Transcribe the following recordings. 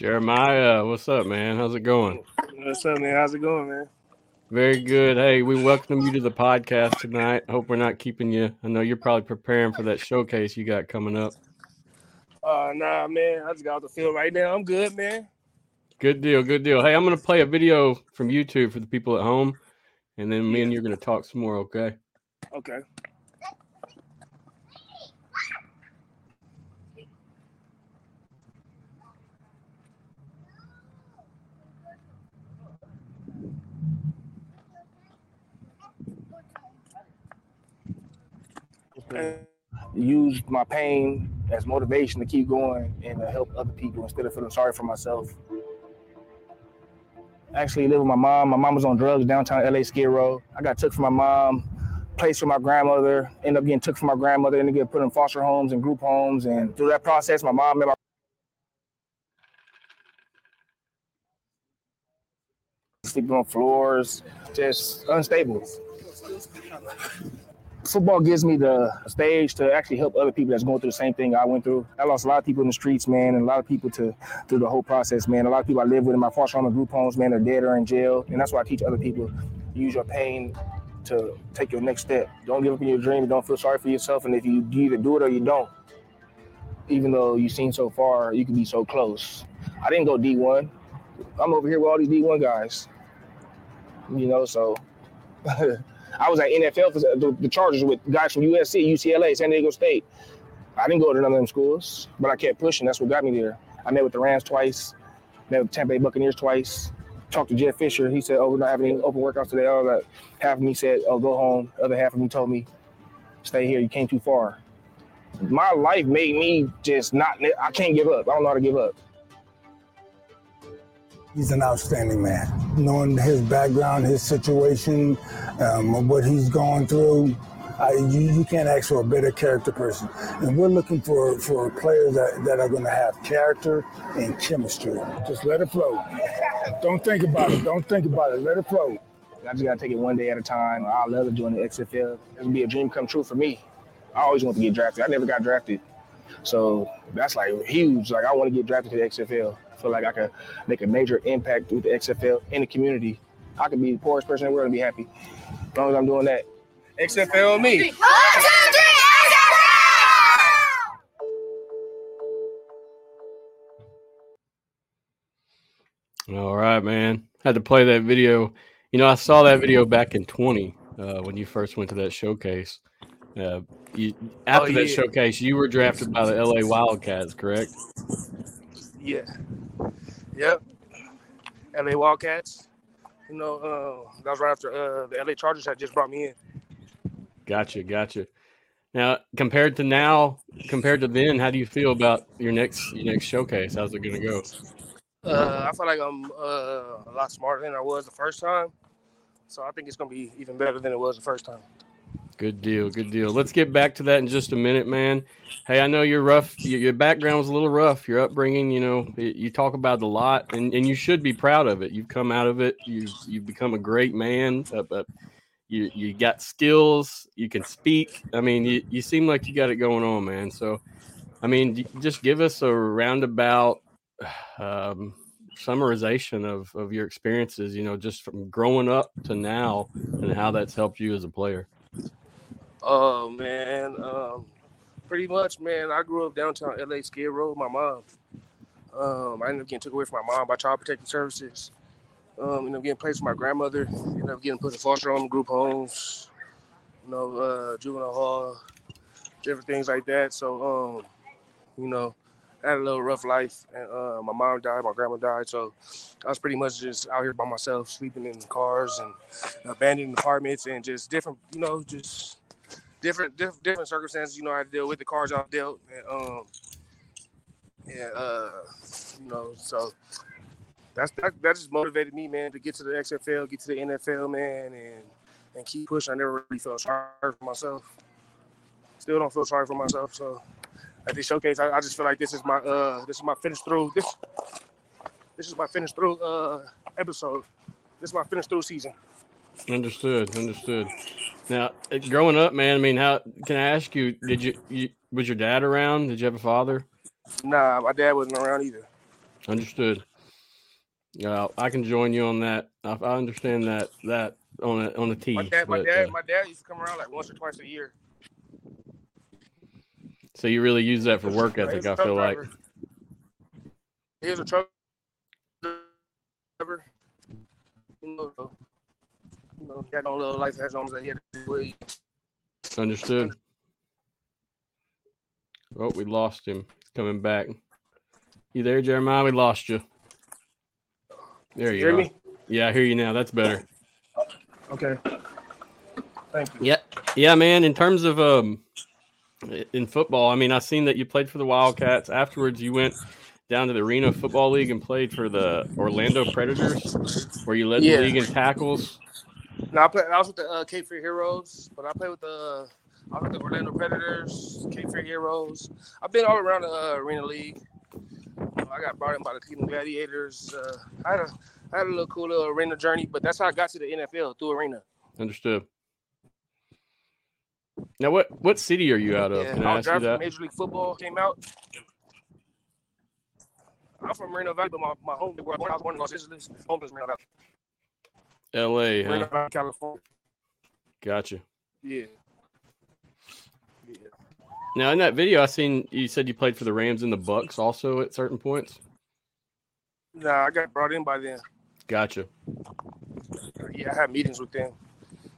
Jerimiah, what's up, man? How's it going? What's up, man? How's it going, man? Very good. Hey, we welcome you to the podcast tonight. Hope we're not keeping you. I know you're probably preparing for that showcase you got coming up. Uh, nah, man. I just got off the field right now. I'm good, man. Good deal. Good deal. Hey, I'm going to play a video from YouTube for the people at home, and then me and you're going to talk some more. Okay. Okay. Use my pain as motivation to keep going and to help other people instead of feeling sorry for myself. Actually, live with my mom. My mom was on drugs downtown LA Skid Row. I got took from my mom, placed for my grandmother, ended up getting took from my grandmother, and get put in foster homes and group homes. And through that process, my mom met my sleeping on floors, just unstable football gives me the stage to actually help other people that's going through the same thing I went through. I lost a lot of people in the streets, man, and a lot of people to through the whole process, man. A lot of people I live with in my foster home group homes, man, are dead or in jail, and that's why I teach other people use your pain to take your next step. Don't give up in your dream. Don't feel sorry for yourself, and if you, you either do it or you don't. Even though you've seen so far, you can be so close. I didn't go D1. I'm over here with all these D1 guys. You know, so I was at NFL for the, the Chargers with guys from USC, UCLA, San Diego State. I didn't go to none of them schools, but I kept pushing. That's what got me there. I met with the Rams twice, met with Tampa Bay Buccaneers twice. Talked to Jeff Fisher. He said, "Oh, we're not having any open workouts today." All that. Half of me said, "Oh, go home." The other half of me told me, "Stay here. You came too far." My life made me just not. I can't give up. I don't know how to give up. He's an outstanding man. Knowing his background, his situation, um, what he's going through, uh, you, you can't ask for a better character person. And we're looking for, for players that, that are going to have character and chemistry. Just let it flow. Don't think about it. Don't think about it. Let it flow. I just got to take it one day at a time. I love to join the XFL. It would be a dream come true for me. I always want to get drafted. I never got drafted. So that's like huge. Like I want to get drafted to the XFL feel like I could make a major impact with the XFL in the community. I could be the poorest person in the world and be happy. As long as I'm doing that. XFL me. One, two, three, XFL! All right, man. Had to play that video. You know, I saw that video back in 20 uh, when you first went to that showcase. Uh, you, after oh, yeah. that showcase, you were drafted by the LA Wildcats, correct? Yeah. Yep. LA Wildcats. You know, uh, that was right after uh, the LA Chargers had just brought me in. Gotcha, gotcha. Now, compared to now, compared to then, how do you feel about your next your next showcase? How's it going to go? Uh, I feel like I'm uh, a lot smarter than I was the first time, so I think it's going to be even better than it was the first time. Good deal. Good deal. Let's get back to that in just a minute, man. Hey, I know you're rough. Your background was a little rough. Your upbringing, you know, you talk about a lot, and, and you should be proud of it. You've come out of it. You've you've become a great man. Uh, you you got skills. You can speak. I mean, you, you seem like you got it going on, man. So, I mean, just give us a roundabout um, summarization of of your experiences. You know, just from growing up to now, and how that's helped you as a player. Oh man, um, pretty much, man. I grew up downtown LA, Skid Row my mom. Um, I ended up getting took away from my mom by Child Protective Services. Um, ended up getting placed with my grandmother. Ended up getting put in foster home, group homes, you know, uh, juvenile hall, different things like that. So, um, you know, I had a little rough life. And, uh, my mom died, my grandma died, so I was pretty much just out here by myself, sleeping in cars and abandoned apartments and just different, you know, just different diff- different circumstances. You know, I deal with the cards I've dealt, and um, yeah, uh, you know, so that's that, that just motivated me, man, to get to the XFL, get to the NFL, man, and and keep pushing. I never really felt sorry for myself. Still don't feel sorry for myself. So at this showcase, I, I just feel like this is my uh this is my finish through this this is my finish through uh episode. This is my finish through season. Understood. Understood. Now, uh, growing up, man, I mean, how can I ask you? Did you, you was your dad around? Did you have a father? Nah, my dad wasn't around either. Understood. Yeah, I can join you on that. I, I understand that that on a on a tee. My dad, my dad, uh, my dad used to come around like once or twice a year. so you really use that for work ethic. I a I truck feel like. driver. He was a truck driver. You know, you know, he had no little life has on that he had to do. Understood. Oh, we lost him. Coming back. You there, Jerimiah? We lost you. There you hear are. me? Yeah, I hear you now. That's better. Okay. Thank you. Yeah, yeah, man. In terms of um, in football, I mean, I seen that you played for the Wildcats. Afterwards, you went down to the Arena Football League and played for the Orlando Predators, where you led Yeah. the league in tackles. No, I played. I was with the uh, Cape Fear Heroes, but I played with the. I was with the Orlando Predators, Cape Fear Heroes. I've been all around the uh, Arena League. I got brought in by the Cleveland Gladiators. Uh, I had a, I had a little cool little arena journey, but that's how I got to the NFL through arena. Understood. Now, what what city are you out of? Yeah, Can I, I ask you that? Major League Football came out. I'm from Moreno Valley, but my, my home, where I was born in Los Angeles, home is Moreno Valley, L.A. Moreno Huh? California. Gotcha. Yeah. Yeah. Now, in that video, I seen you said you played for the Rams and the Bucks also at certain points. Nah, I got brought in by them. Gotcha. yeah, I had meetings with them.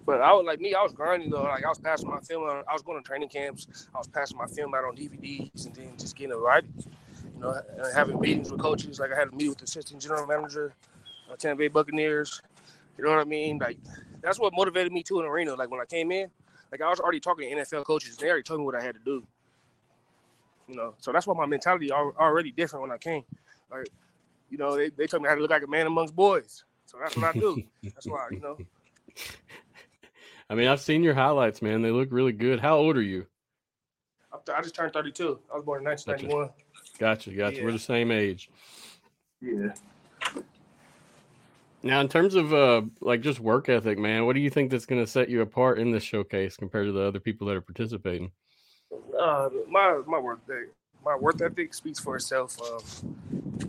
But I was like me, I was grinding though. Like I was passing my film out. I was going to training camps. I was passing my film out on DVDs and then just getting it right. You know, having meetings with coaches. Like I had a meeting with the assistant general manager, uh, Tampa Bay Buccaneers. You know what I mean? Like that's what motivated me to an arena. Like when I came in, like I was already talking to NFL coaches. They already told me what I had to do. You know, so that's why my mentality al- already different when I came. Like, you know, they, they told me how to look like a man amongst boys. So that's what I do. that's why, you know. I mean, I've seen your highlights, man. They look really good. How old are you? I just turned 32. I was born in 1991. Gotcha, gotcha. We're the same age. Yeah. Now, in terms of uh, like just work ethic, man, what do you think that's going to set you apart in this showcase compared to the other people that are participating? Uh, my my work ethic, my work ethic speaks for itself. Um,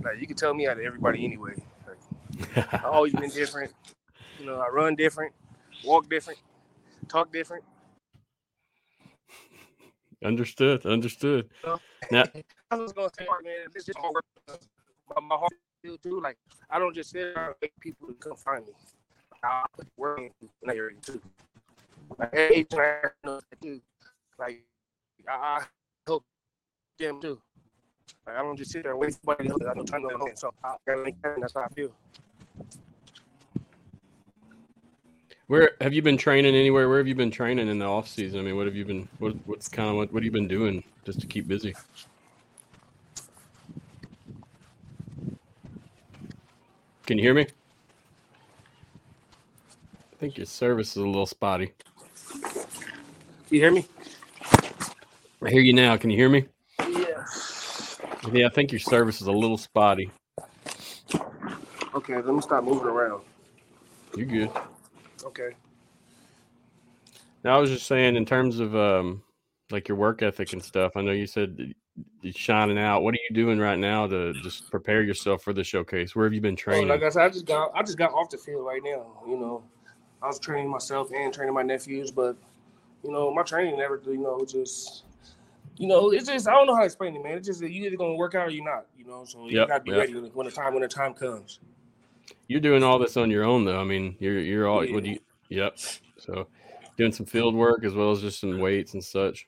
like you can tell me out of everybody anyway. Like, I always been different. You know, I run different, walk different, talk different. understood, understood. Now, I was gonna say, man, this is. My, my heart feel too. Like I don't just sit and wait people to come find me. I put work in that area too. Like I help them too. Like I don't just sit there and wait for somebody to me. I time to help. So I gotta make time. That's how I feel. where have you been training anywhere? Where have you been training in the off season? I mean, what have you been? What, what's kind of what, what have you been doing just to keep busy? Can you hear me? I think your service is a little spotty. You hear me? I hear you now. Can you hear me? Yeah. Yeah, I think your service is a little spotty. Okay, let me stop moving around. You're good. Okay. Now, I was just saying, in terms of um, like your work ethic and stuff. I know you said you're shining out. What are you doing right now to just prepare yourself for the showcase? Where have you been Oh, training? like I said, I just got I just got off the field right now. You know, I was training myself and training my nephews, but you know, my training never, you know, just you know, it's just I don't know how to explain it, man. It's just that you either gonna work out or you're not. You know, so you Yep, gotta be yep. ready when when the time when the time comes. You're doing all this on your own, though. I mean, you're you're all. Yeah. What do you? Yep. So, doing some field work as well as just some weights and such.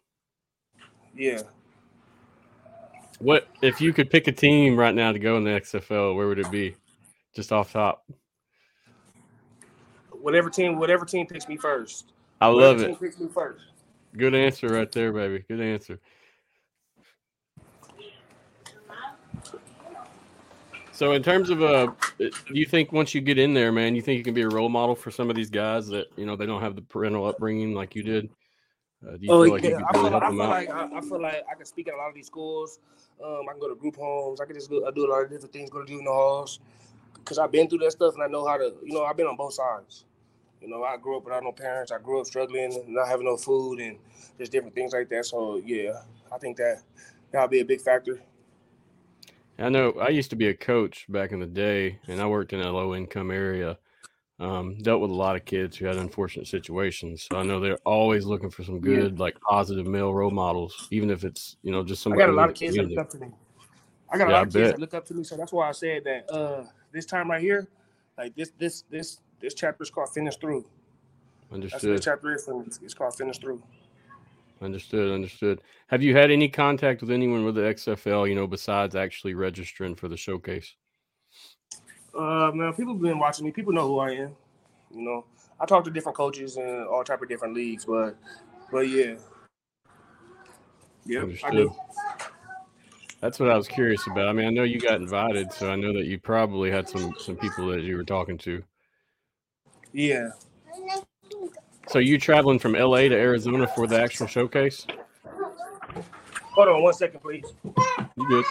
Yeah. What if you could pick a team right now to go in the XFL? Where would it be? Just off top. Whatever team, whatever team picks me first. I Whatever love team it. Picks me first. Good answer right there, baby. Good answer. So, in terms of uh, do you think once you get in there, man, you think you can be a role model for some of these guys that you know they don't have the parental upbringing like you did? Uh, do you Oh feel like yeah, I really feel, I feel like I, I feel like I can speak at a lot of these schools. Um, I can go to group homes. I can just do, I do a lot of different things. Go to juvenile halls because I've been through that stuff and I know how to. You know, I've been on both sides. You know, I grew up without no parents. I grew up struggling, not having no food, and just different things like that. So yeah, I think that that'll be a big factor. I know I used to be a coach back in the day, and I worked in a low income area. Um, dealt with a lot of kids who had unfortunate situations. So I know they're always looking for some good, yeah. like positive male role models, even if it's you know just somebody. I got a lot of kids that look up to me. I got a yeah, lot of kids that look up to me, so that's why I said that uh, this time right here, like this, this, this, this chapter is called "Finish Through." Understood. That's what the chapter is for me. It's called "Finish Through." Understood. Understood. Have you had any contact with anyone with the XFL? You know, besides actually registering for the showcase. Uh, man, people have been watching me. People know who I am. You know, I talk to different coaches and all type of different leagues, but, but yeah, yeah, I do. That's what I was curious about. I mean, I know you got invited, so I know that you probably had some some people that you were talking to. Yeah. So you traveling from LA to Arizona for the actual showcase? Hold on one second, please. You good?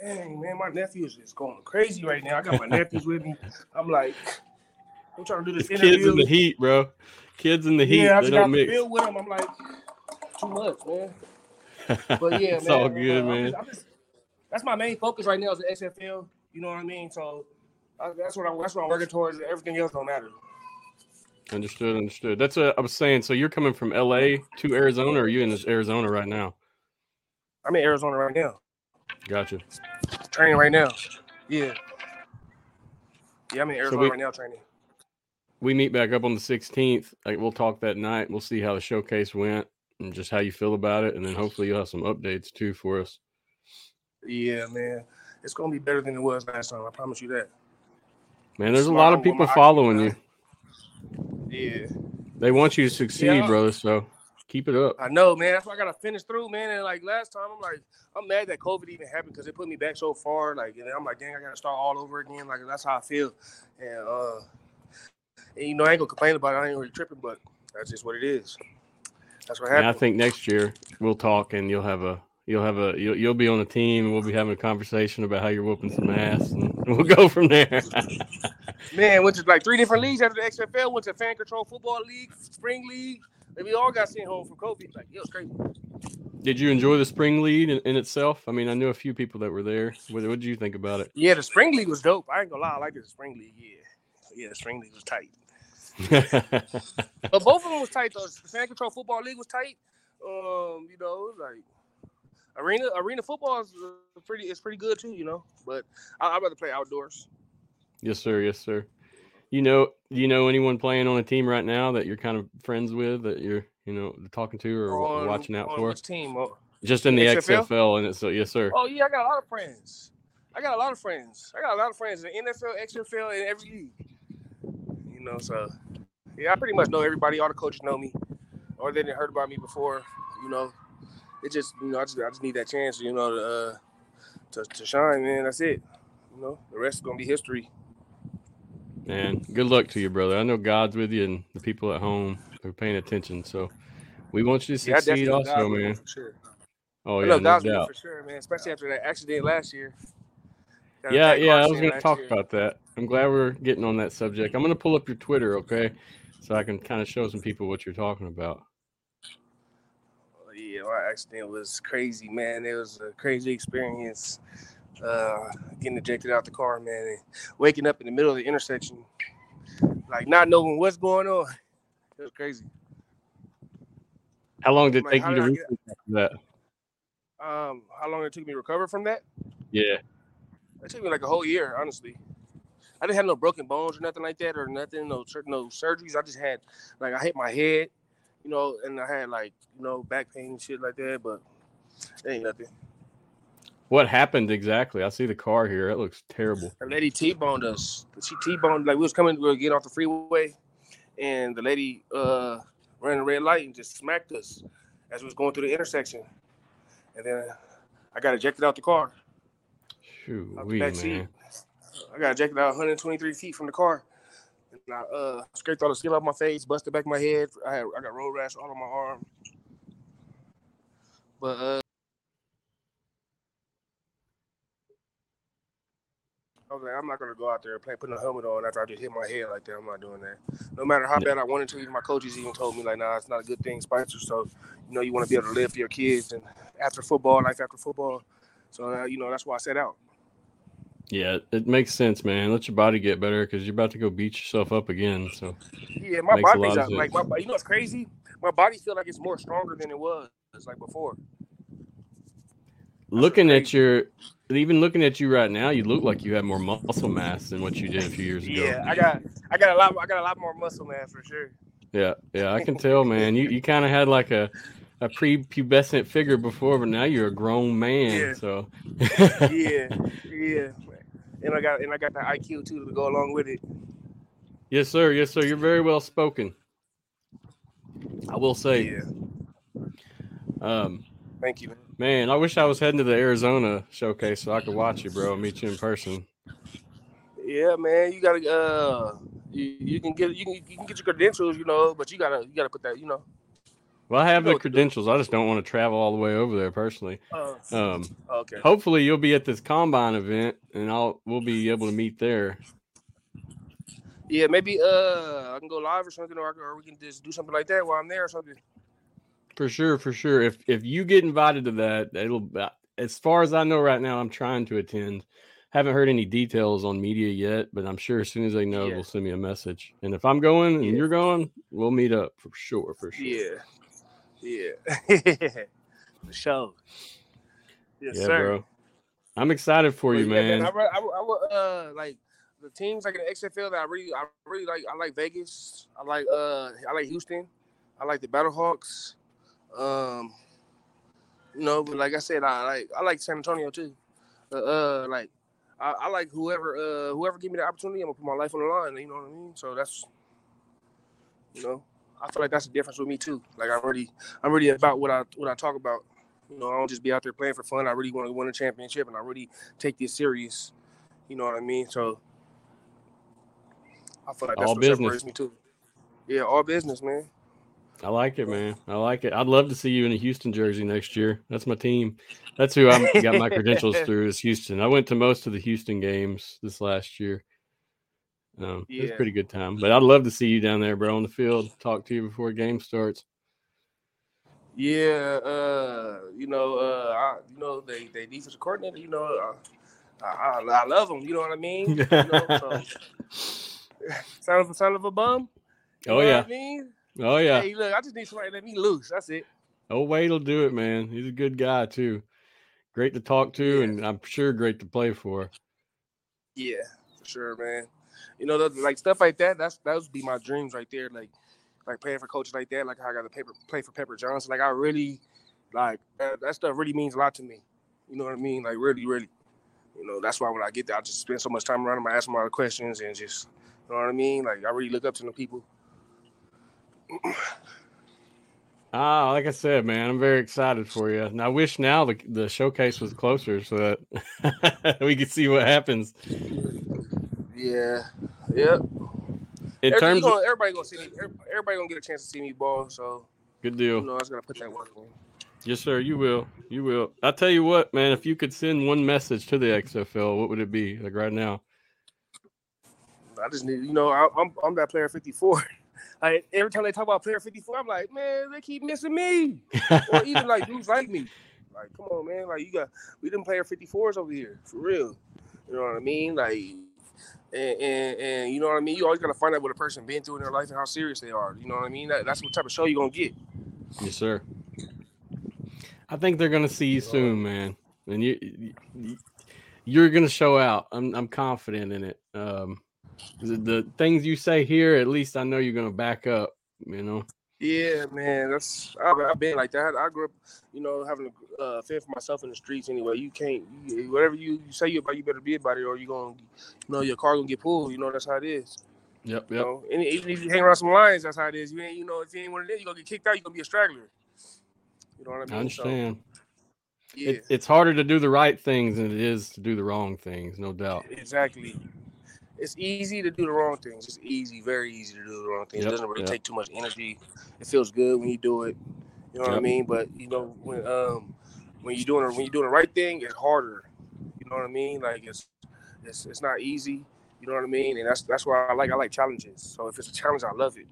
Dang, man, my nephew is just going crazy right now. I got my nephews with me. I'm like, I'm trying to do this it's interview. Kids in the heat, bro. Kids in the heat. Yeah, I just got the feel with them. I'm like, too much, man. But yeah, it's man, all good, uh, man. I'm just, I'm just, that's my main focus right now is the XFL. You know what I mean? So that's what I'm. That's what I'm working towards. Everything else don't matter. Understood. Understood. That's what I was saying. So you're coming from LA to Arizona, or are you in this Arizona right now? I'm in Arizona right now. Gotcha. Training right now. Yeah. Yeah, I'm in Arizona so we, right now training. We meet back up on the 16th. Like we'll talk that night. We'll see how the showcase went and just how you feel about it, and then hopefully you'll have some updates too for us. Yeah, man, it's gonna be better than it was last time. I promise you that. Man, there's a lot of people following you. Yeah. They want you to succeed, yeah. brother. So keep it up. I know, man. That's why I gotta finish through, man. And like last time, I'm like, I'm mad that COVID even happened because it put me back so far. Like, and I'm like, dang, I gotta start all over again. Like, that's how I feel. And uh, and, you know, I ain't gonna complain about it. I ain't really tripping, but that's just what it is. That's what happened. I think next year we'll talk and you'll have a you'll have a you'll, you'll be on the team and we'll be having a conversation about how you're whooping some ass and we'll go from there. Man, went to like three different leagues after the XFL. Went to Fan Control Football League, Spring League. And we all got sent home from COVID. Like, it was crazy. Did you enjoy the spring league in, in, itself? I mean, I knew a few people that were there. What, what did you think about it? Yeah, the spring league was dope. I ain't gonna lie, I like the spring league. Yeah, yeah, the spring league was tight. but both of them was tight though. The fan control football league was tight. Um, you know, like arena arena football is uh, pretty it's pretty good too, you know. But I, would rather play outdoors. Yes, sir. Yes, sir. You know, you know anyone playing on a team right now that you're kind of friends with that you're you know talking to or on, watching out for? Team? Oh, Just in the XFL? XFL, and it's so yes, sir. Oh yeah, I got a lot of friends. I got a lot of friends. I got a lot of friends in the NFL, XFL, and every league. You know, so yeah, I pretty much know everybody. All the coaches know me, or they didn't heard about me before. You know, it just you know I just I just need that chance. You know, to uh, to, to shine, man. That's it. You know, the rest is gonna be history. Man, good luck to you, brother. I know God's with you and the people at home are paying attention. So we want you to succeed yeah, also, man. Sure. Oh yeah, no doubt. for sure, man. Especially after that accident last year. yeah, yeah, I was going to talk year. about that. I'm glad we're getting on that subject. I'm going to pull up your Twitter, okay? so I can kind of show some people what you're talking about. Oh, yeah, my accident was crazy, man. It was a crazy experience. Uh, getting ejected out the car, man, and waking up in the middle of the intersection, like not knowing what's going on. It was crazy. How long did it like, take you to recover from that? Um, how long it took me to recover from that? Yeah, it took me like a whole year, honestly. I didn't have no broken bones or nothing like that or nothing, no no surgeries. I just had like I hit my head, you know, and I had like you know back pain and shit like that, but it ain't nothing. What happened exactly? I see the car here. It looks terrible. The lady T-boned us. She T-boned like we was coming, we were getting off the freeway, and the lady uh ran a red light and just smacked us as we was going through the intersection, and then I got ejected out the car. Shoot, man. Seat. I got ejected out 123 feet from the car. And I uh, scraped all the skin off my face, busted back my head. I had I got road rash all on my arm. But uh, I was like, I'm not gonna go out there and play putting a helmet on after I just hit my head like that. I'm not doing that. No matter how bad I wanted to, even my coaches even told me like, nah, it's not a good thing, Spicer. So, you know, you want to be able to live for your kids and after football, life after football. So, uh, you know, that's why I set out. Yeah, it makes sense, man. Let your body get better because you're about to go beat yourself up again. So Yeah, my Makes a lot body's out, like my you know it's crazy? My body feel like it's more stronger than it was like before. looking at your, even looking at you right now, you look like you have more muscle mass than what you did a few years ago. Yeah, I got I got a lot I got a lot more muscle mass for sure. Yeah, yeah, I can tell, man. You you kind of had like a a prepubescent figure before, but now you're a grown man. Yeah. So Yeah, yeah. And I got and I got the IQ too to go along with it. yes, sir. Yes, sir. You're very well spoken. I will say, Yeah, um, thank you. man. Man, I wish I was heading to the Arizona showcase so I could watch you, bro, and meet you in person. Yeah, man, you gotta uh, you, you can get you can you can get your credentials, you know, but you gotta you gotta put that, you know. Well, I have You know the what to do. credentials. I just don't want to travel all the way over there personally. Uh, Um, okay. hopefully, you'll be at this combine event, and I'll we'll be able to meet there. Yeah, maybe uh, I can go live or something, or, or we can just do something like that while I'm there or something. For sure, for sure. If if you get invited to that, it'll. uh, As far as I know right now, I'm trying to attend. Haven't heard any details on media yet, but I'm sure as soon as they know, Yeah. they'll send me a message. And if I'm going and Yeah. you're going, we'll meet up for sure. For sure. Yeah, yeah, for sure. Yes, Yeah, sir. bro. I'm excited for But you, yeah, man. I, re- I, I, uh, like the teams like in the XFL that I really, I really like. I like Vegas. I like, uh, I like Houston. I like the Battlehawks. Um, you know, but like I said, I like, I like San Antonio too. Uh, uh like, I, I like whoever, uh, whoever give me the opportunity, I'm gonna put my life on the line. You know what I mean? So that's, you know, I feel like that's the difference with me too. Like I'm really, I'm really about what I, what I talk about. You know, I don't just be out there playing for fun. I really want to win a championship, and I really take this serious. You know what I mean? So I feel like that's All what business. separates me too. Yeah, all business, man. I like it, man. I like it. I'd love to see you in a Houston jersey next year. That's my team. That's who I got my credentials through is Houston. I went to most of the Houston games this last year. Um, It was a pretty good time. But I'd love to see you down there, bro, on the field. Talk to you before a game starts. Yeah, uh, you know, uh, I, you know, they they defensive coordinator. You know, uh, I, I, I love them. You know what I mean? You know, so, son of a son of a bum. You oh know yeah. What I mean, Oh yeah. hey, look, I just need somebody to let me loose. That's it. Oh Wade'll do it, man. He's a good guy too. Great to talk to, Yeah. and I'm sure great to play for. Yeah, for sure, man. You know, the, like stuff like that. That's that would be my dreams right there. Like, like playing for coaches like that. Like how I got to paper play for Pepper Johnson. Like I really, like that, that stuff really means a lot to me. You know what I mean? Like really, really. You know, that's why when I get there, I just spend so much time around them. I ask them a lot of questions and just, you know what I mean? Like I really look up to them people. Ah, like I said, man, I'm very excited for you. And I wish now the the showcase was closer so that we could see what happens. Yeah, Yep. In Every- terms you gonna- everybody gonna see me. every- Everybody gonna get a chance to see me ball. So good you deal. know, I was gonna put that work in. Yes, sir. You will. You will. I tell you what, man. If you could send one message to the XFL, what would it be? Like right now. I just need, you know, I, I'm I'm that player 54. Like every time they talk about player 54, I'm like, man, they keep missing me. Or even like dudes like me. Like, come on, man. Like you got we didn't player 54s over here for real. You know what I mean? Like, and, and and you know what I mean. You always gotta find out what a person been through in their life and how serious they are. You know what I mean? That, that's what type of show you're gonna get. yes, sir. I think they're gonna see you soon, man. And you, you you're gonna show out. I'm I'm confident in it. Um, the, things you say here, at least I know you're gonna back up. You know. Yeah, man. That's I've, I've been like that. I grew up, you know, having to uh, fend for myself in the streets. Anyway, you can't you, whatever you, you say you about, you better be about it, or you gonna, you know, your car gonna get pulled. You know, that's how it is. Yep. You Yep. know, and even if you hang around some lions, that's how it is. You ain't, you know, if you ain't one of them, you gonna get kicked out. You gonna be a straggler. You know what I mean? I understand. So, yeah, It, it's harder to do the right things than it is to do the wrong things, no doubt. exactly. It's easy to do the wrong things. It's easy, very easy to do the wrong things. Yep, It doesn't really yep. take too much energy. It feels good when you do it. You know what I mean? But you know when um when you're doing when you're doing the right thing, it's harder. You know what I mean? Like it's It's it's not easy. You know what I mean? And that's that's why I like I like challenges. So if it's a challenge, I love it.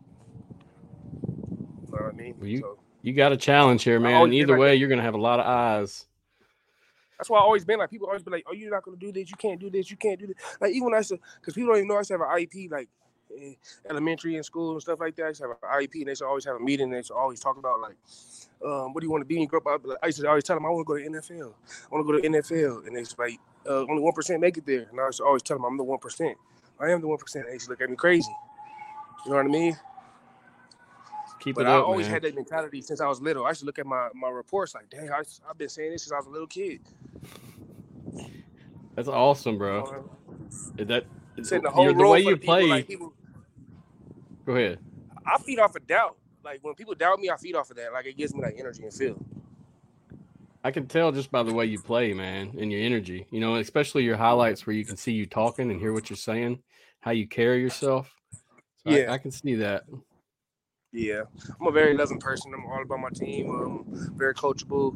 You know what I mean? Well, you- so You got a challenge here, man. always And feel either way, you're gonna have a lot of eyes. That's why I always been like people always be like, "Oh, you're not gonna do this. You can't do this. You can't do this." Like even when I to, because people don't even know I used to have an IEP like eh, elementary and school and stuff like that. I used to have an IEP and they to always have a meeting. And they to always talk about like, um, what do you want to be you grow up? I'd like- I used to always tell them I want to go to NFL. I want to go to NFL, and it's like uh, only one percent make it there. And I used to always tell them I'm the one percent. I am the one percent. They used to look at me crazy. You know what I mean? Keep But it I always man. had that mentality since I was little. I used to look at my, my reports like, dang, I, have been saying this since I was a little kid. That's awesome, bro. Um, know? That the whole the way you the people, play. like people, Go ahead. I feed off of doubt. Like when people doubt me, I feed off of that. Like it gives me like energy and feel. I can tell just by the way you play, man, and your energy. You know, especially your highlights where you can see you talking and hear what you're saying, how you carry yourself. So I- Yeah. I, can see that. Yeah, I'm a very loving person. I'm all about my team. I'm very coachable.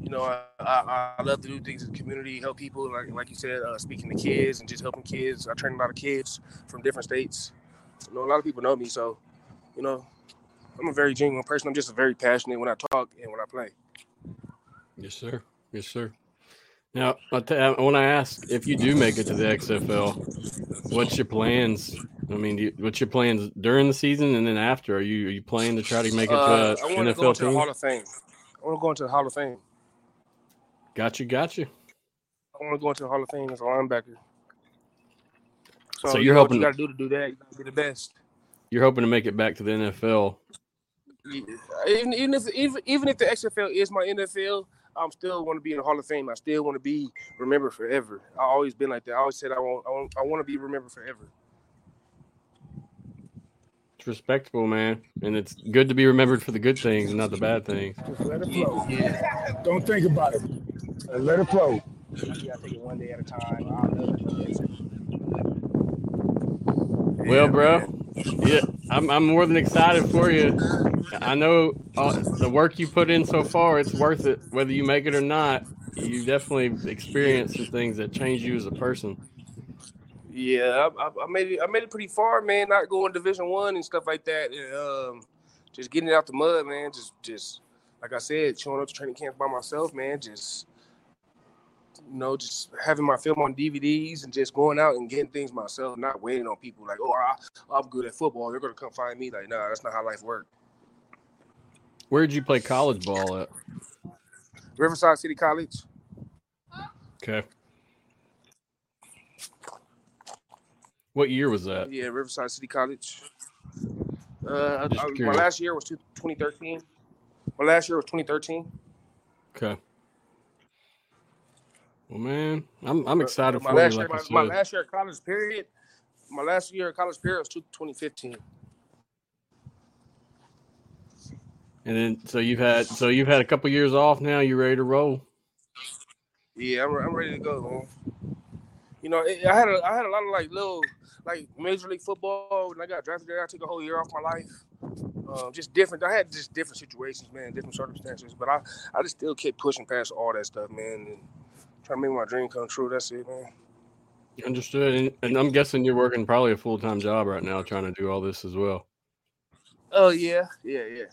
You know, I, I, I love to do things in the community, help people. Like like you said, uh, speaking to kids and just helping kids. I train a lot of kids from different states. You know, a lot of people know me, so you know, I'm a very genuine person. I'm just very passionate when I talk and when I play. Yes, sir. Yes, sir. Now, I want to ask if you do make it to the XFL, what's your plans? I mean, do you, what's your plans during the season and then after? Are you are you planning to try to make it Uh, to I want to go NFL into the Hall of Fame. I want to go into the Hall of Fame. Got you, got you. I want to go into the Hall of Fame as a linebacker. So, So you you're know what hoping- you got to do to do that. You got to be the best. You're hoping to make it back to the NFL. Even, even if even, even if the XFL is my NFL, I'm still want to be in the Hall of Fame. I still want to be remembered forever. I always been like that. I always said I want I want, I want to be remembered forever. It's respectable, man, and it's good to be remembered for the good things and not the bad things. Just let it flow. Yeah. Don't think about it. Uh, Let it flow. You gotta take it one day at a time. I'll never do. Well, bro, yeah, I'm, I'm more than excited for you. I know uh, the work you put in so far, it's worth it. Whether you make it or not, you definitely experienced some things that change you as a person. Yeah, I, I, made it. I made it pretty far, man. Not going Division One and stuff like that. And, um, just getting it out the mud, man. Just, just like I said, showing up to training camps by myself, man. Just, you know, just having my film on DVDs and just going out and getting things myself, not waiting on people like, oh, I, I'm good at football. They're gonna come find me. Like, nah, that's not how life works. Where did you play college ball at? Riverside City College. Okay. What year was that? Yeah, Riverside City College. Uh, I- my last year was two- 2013. My last year was 2013. Okay. Well, man, I'm I'm excited my for last you. year, Like my, my last year at college period, my last year at college period was two- 2015. And then so you've had so you've had a couple years off now. You're ready to roll? Yeah, I'm, I'm ready to go, man. You know, it, I had a I had a lot of like little like Major League Football when I got drafted there. I took a whole year off my life. Um, just different. I had just different situations, man, different circumstances. But I I just still kept pushing past all that stuff, man, and trying to make my dream come true. That's it, man. Understood. And, and I'm guessing you're working probably a full time job right now, trying to do all this as well. Oh yeah, yeah, yeah.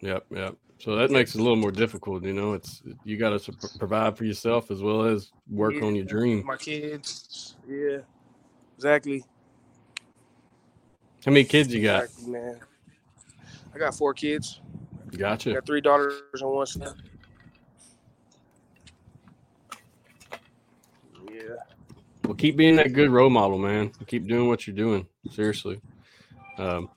Yep, yep. So that makes it a little more difficult. You know, it's you got to provide for yourself as well as work Yeah. on your dream. My kids. Yeah, exactly. How many kids you got? Man. I got four kids. I Gotcha. got three daughters and one son. Yeah. Well, keep being that good role model, man. Keep doing what you're doing. Seriously. Um,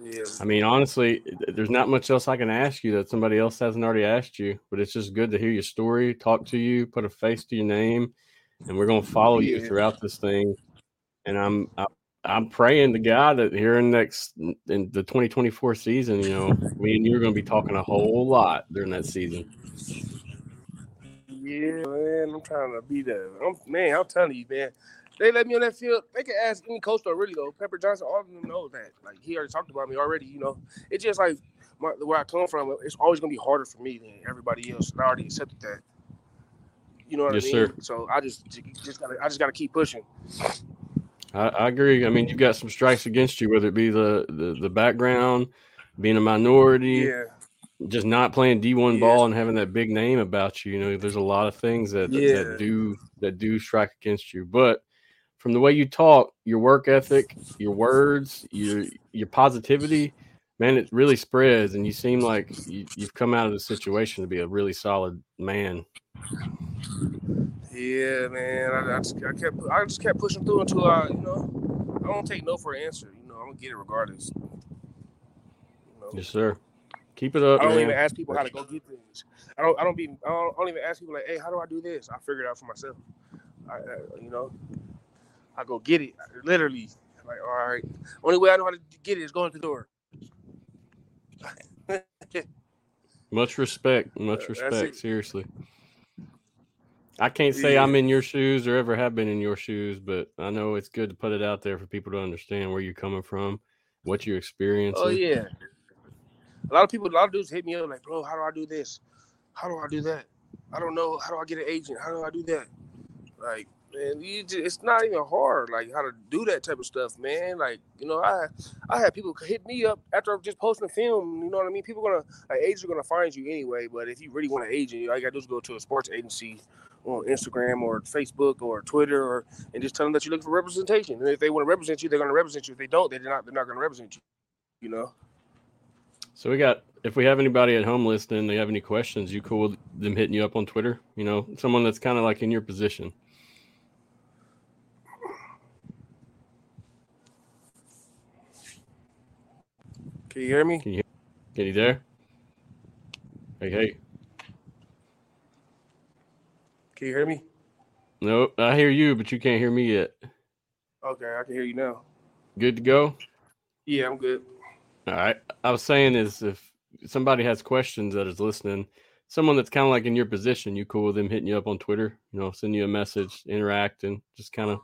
Yeah. I mean, honestly, there's not much else I can ask you that somebody else hasn't already asked you, but it's just good to hear your story, talk to you, put a face to your name, and we're gonna follow you throughout this thing. And I'm I, I'm praying to God that here in next in the 2024 season, you know, me and you are gonna be talking a whole lot during that season. Yeah, man. I'm trying to be there. I'm, man, I'm telling you, man. They let me on that field. They can ask any coach though, really though. Pepper Johnson, all of them know that. Like he already talked about me already. You know, it's just like my, where I come from. It's always gonna be harder for me than everybody else. And I already accepted that. You know what Yes, I mean? sir. So I just just gotta I just gotta keep pushing. I, I agree. I mean, you've got some strikes against you, whether it be the the, the background, being a minority, Yeah. just not playing D one Yeah. ball and having that big name about you. You know, there's a lot of things that, that- that do that do strike against you. But from the way you talk, your work ethic, your words, your your positivity, man, it really spreads. And you seem like you, you've come out of the situation to be a really solid man. Yeah, man. I, I just I kept I just kept pushing through until I, you know, I don't take no for an answer. You know, I'm gonna get it regardless. You know? Yes, sir. Keep it up, I don't man. even ask people how to go get things. I don't. I don't be. I don't, I don't even ask people like, "Hey, how do I do this?" I figure it out for myself. I, I you know, I go get it. Literally, like, all right. Only way I know how to get it is going to the door. Much respect. Much respect. Seriously. I can't say I'm in your shoes or ever have been in your shoes, but I know it's good to put it out there for people to understand where you're coming from, what you're oh, experiencing. Oh yeah. A lot of people, a lot of dudes hit me up like, "Bro, how do I do this? How do I do that? I don't know. How do I get an agent? How do I do that?" Like, man, just, it's not even hard. Like how to do that type of stuff, man. Like, you know, I I had people hit me up after just posting a film. You know what I mean? People gonna like, agents are gonna find you anyway. But if you really want an agent, all you gotta do is go to a sports agency on Instagram or Facebook or Twitter, or and just tell them that you're looking for representation. And if they want to represent you, they're gonna represent you. If they don't, they're not. They're not gonna represent you. You know. So we got if we have anybody at home listening, they have any questions, you cool with them hitting you up on Twitter? You know, someone that's kind of like in your position. Can you hear me? Can you? Can you there? Hey, hey. Can you hear me? No, I hear you, but you can't hear me yet. Okay, I can hear you now. Good to go? Yeah, I'm good. All right. I was saying is if somebody has questions that is listening, someone that's kind of like in your position, you cool with them hitting you up on Twitter, you know, send you a message, interact, and just kind of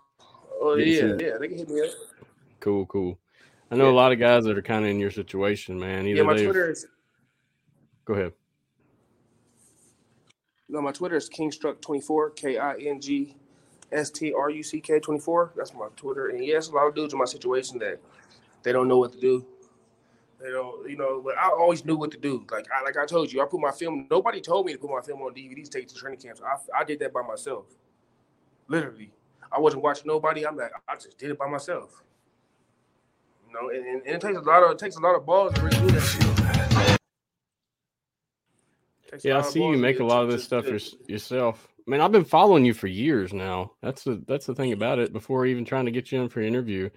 Oh yeah, some- yeah, they can hit me up. cool, cool. I know Yeah. a lot of guys that are kind of in your situation, man. Either Yeah, my they've- Twitter is Go ahead. No, my Twitter is Kingstruck24, K I N G S T R U C K 24. That's my Twitter. And yes, a lot of dudes in my situation that they don't know what to do. They don't, you know, but I always knew what to do. Like I like I told you, I put my film. Nobody told me to put my film on DVDs, take it to training camps. I, I did that by myself. Literally, I wasn't watching nobody. I'm like, I just did it by myself. You know, and, and, and it takes a lot of it takes a lot of balls to really do that. Yeah, I see you make a lot of this stuff yourself. I mean, I've been following you for years now. That's the that's the thing about it. Before even trying to get you in for an interview,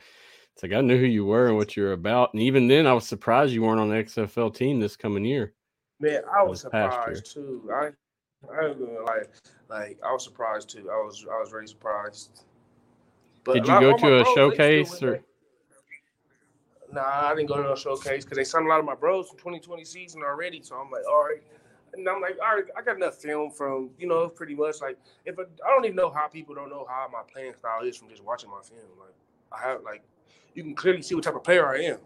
it's like I knew who you were and what you're about. And even then, I was surprised you weren't on the XFL team this coming year. Man, I was surprised too. I, I ain't like I was surprised too. I was, I was really surprised. But Did you go to a bros, they still showcase or? Nah, I didn't go to no showcase because they signed a lot of my bros from 2020 season already. So I'm like, all right. And I'm like, all right, I got enough film from, you know, pretty much like if I, I don't even know how people don't know how my playing style is from just watching my film. Like I have like you can clearly see what type of player I am.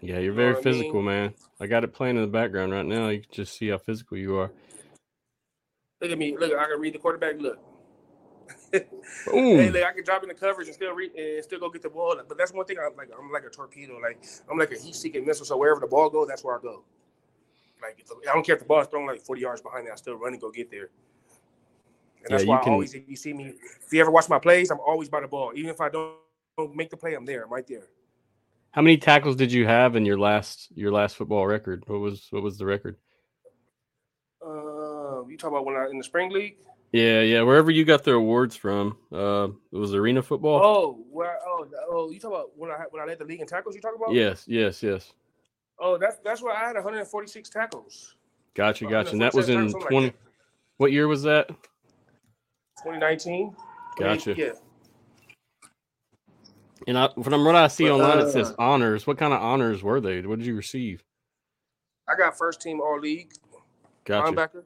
Yeah, you're know very I mean? physical, man. I got it playing in the background right now. You can just see how physical you are. Look at me. Look, I can read the quarterback. Look. Hey, I can drop in the coverage and still read and still go get the ball. But that's one thing. I'm like I'm like a torpedo. Like I'm like a heat-seeking missile. So wherever the ball goes, that's where I go. Like if the, I don't care if the ball is thrown like 40 yards behind me, I still run and go get there. And that's Yeah, why I can- always, if you see me, if you ever watch my plays, I'm always by the ball. Even if I don't, don't make the play, I'm there. I'm right there. How many tackles did you have in your last your last football record? What was what was the record? Uh, you talk about when I in the spring league? Yeah, yeah. Wherever you got the awards from, uh, it was arena football. Oh, where? Oh, oh, you talk about when I when I led the league in tackles? You talking about? Yes, yes, yes. Oh, that's that's where I had 146 tackles. Gotcha, gotcha. And that was in something like twenty. What year was that? 2019. Gotcha. Yeah. And I, from what I see But, online, it says uh, honors. What kind of honors were they? What did you receive? I got first team all league Gotcha. linebacker.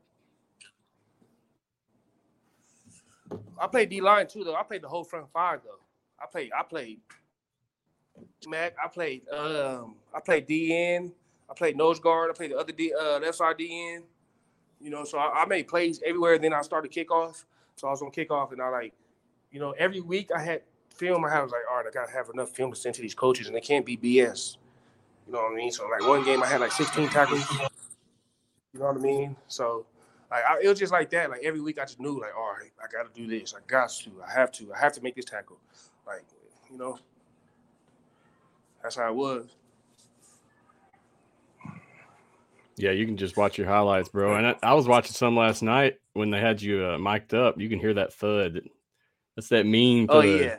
I played D line too though. I played the whole front five though. I played I played Mac. I played um I played DN. I played nose guard. I played the other D uh left side DN. You know, so I, I made plays everywhere. Then I started kickoff. So I was on kickoff, and I like, you know, every week I had film. I was like, all right, I gotta have enough film to send to these coaches, and they can't be BS. You know what I mean? So like one game I had like 16 tackles. You know what I mean? So like I, it was just like that. Like every week I just knew like, all right, I got to do this. I got to. I have to. I have to make this tackle. Like you know, that's how it was. Yeah, you can just watch your highlights, bro. And I, I was watching some last night when they had you uh, mic'd up. You can hear that thud. That's that mean. Oh thud. yeah.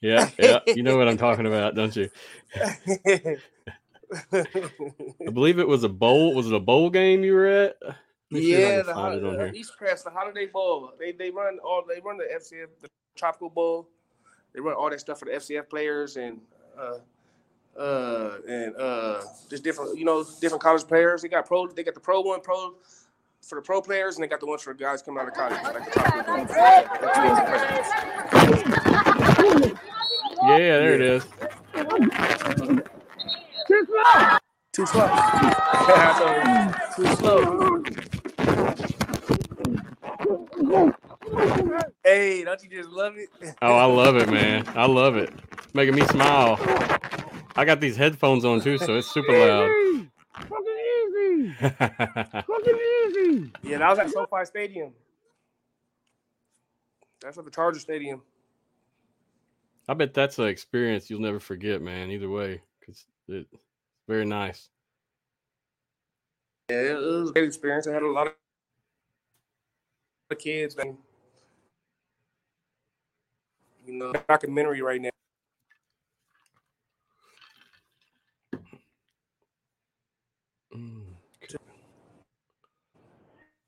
yeah, yeah. You know what I'm talking about, don't you? I believe it was a bowl. Was it a bowl game you were at? Let me see if I yeah, the, on hol- here. East Crest, the Holiday Bowl. They they run all they run the FCF, the Tropical Bowl. They run all that stuff for the FCF players and uh uh and uh just different you know different college players. They got pro. They got the pro one pro for the pro players, and they got the ones for the guys coming out of college. Like the Tropical Yeah, there it is. Too slow. Too slow. Too slow. Hey, don't you just love it? Oh, I love it, man. I love it. Making me smile. I got these headphones on too, so it's super loud. Yeah, that was at SoFi Stadium. That's at the Charger Stadium. I bet that's an experience you'll never forget, man. Either way, because it's very nice. Yeah, it was a great experience. I had a lot of kids. Man. You know, documentary right now.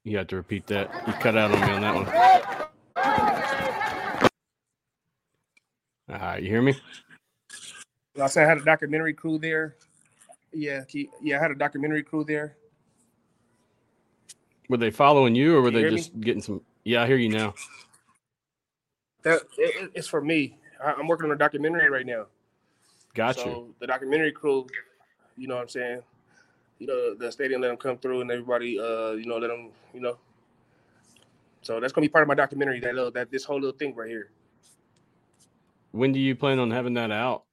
You have to repeat that. You cut out on me on that one. Right, you hear me? I said I had a documentary crew there. Yeah, yeah, I had a documentary crew there. Were they following you, or were You they hear me? just getting some? Yeah, I hear you now. That it, it- it's for me. I, I'm working on a documentary right now. Got so you. the documentary crew, you know what I'm saying? You know, the stadium let them come through and everybody, uh, you know, let them, you know. So that's gonna be part of my documentary. That little, that this whole little thing right here. When do you plan on having that out?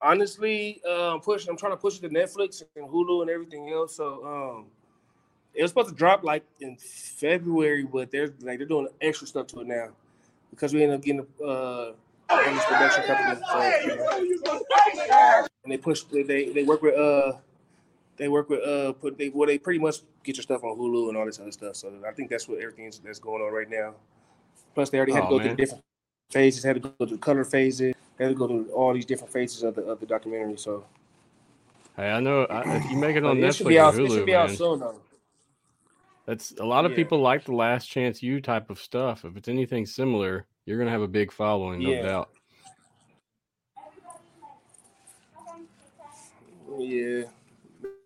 Honestly, um, push. I'm trying to push it to Netflix and Hulu and everything else. So, um, it was supposed to drop like in February, but they're like they're doing extra stuff to it now because we ended up getting uh, on this production company. So, you know. and they push. They, they work with uh. They work with uh put they well they pretty much get your stuff on Hulu and all this other stuff. So I think that's what everything's that's going on right now. Plus they already had to Oh, go man. through different phases, had to go through color phases, they had to go through all these different phases of the of the documentary. So Hey, I know I, if you make it on it Netflix be out. it Hulu, should be out soon though. that's a lot of Yeah. people like the Last Chance U type of stuff. If it's anything similar, you're gonna have a big following, no Yeah. doubt. Yeah.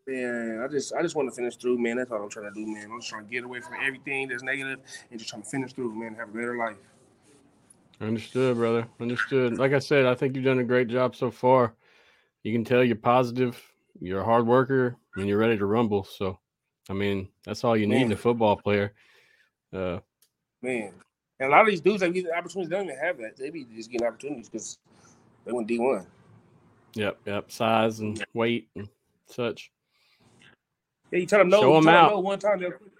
Yeah, I just I just want to finish through, man. That's all I'm trying to do, man. I'm just trying to get away from everything that's negative and just trying to finish through, man. Have a better life. Understood, brother. Understood. Like I said, I think you've done a great job so far. You can tell you're positive, you're a hard worker, and you're ready to rumble. So, I mean, that's all you need in a football player. Uh, Man. And a lot of these dudes that get the opportunities, they don't even have that. They be just getting opportunities because they went D one. yep, yep. Size and weight and such. Yeah, you tell them no. Show you 'em tell out. them no one time they'll quit.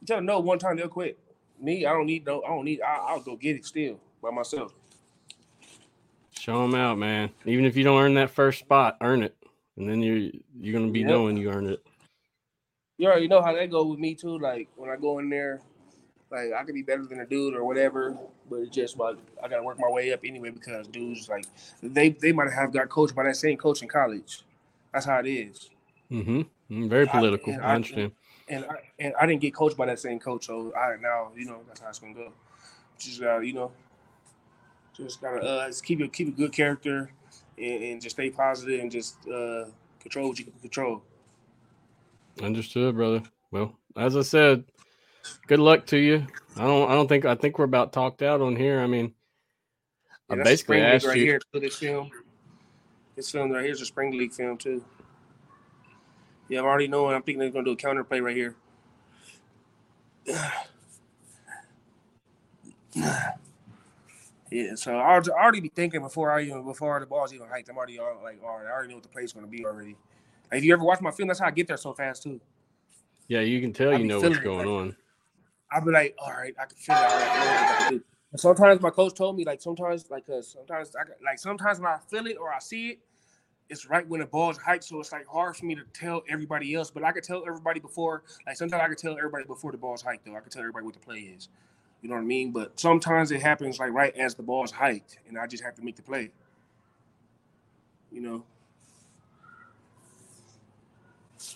You tell them no one time they'll quit. Me, I don't need no. I don't need. I, I'll go get it still by myself. Show them out, man. Even if you don't earn that first spot, earn it, and then you're you're gonna be Yep. knowing you earned it. You already know how that go with me too. Like when I go in there, like I could be better than a dude or whatever, but it's just like I gotta work my way up anyway because dudes like they they might have got coached by that same coach in college. That's how it is. Mm-hmm. Very I- political. I, I- understand. And I and I didn't get coached by that same coach, so I now you know that's how it's gonna go. Just uh, you know, just gotta uh, just keep it keep a good character and, and just stay positive and just uh, control what you can control. Understood, brother. Well, as I said, good luck to you. I don't. I don't think. I think we're about talked out on here. I mean, I that's a basically asked right you. here. This film, this film right here is a spring league film too. Yeah, I'm already knowing. I'm thinking they're gonna do a counter play right here. Yeah, so I will already be thinking before I even before the ball's even hiked. I'm already like, all right, I already know what the play's going to be already. Like, if you ever watch my film, that's how I get there so fast too. Yeah, you can tell I you know what's going like- on. I'll be like, all right, I can feel it. Right, I know what I gotta do. And sometimes my coach told me, like, sometimes, like, cause sometimes, I, got- like, sometimes when I feel it or I see it, it's right when the ball's hiked. So it's like hard for me to tell everybody else. But I could tell everybody before, like, sometimes I could tell everybody before the ball's hiked, though. I could tell everybody what the play is. You know what I mean? But sometimes it happens, like, right as the ball's hiked, and I just have to make the play. You know?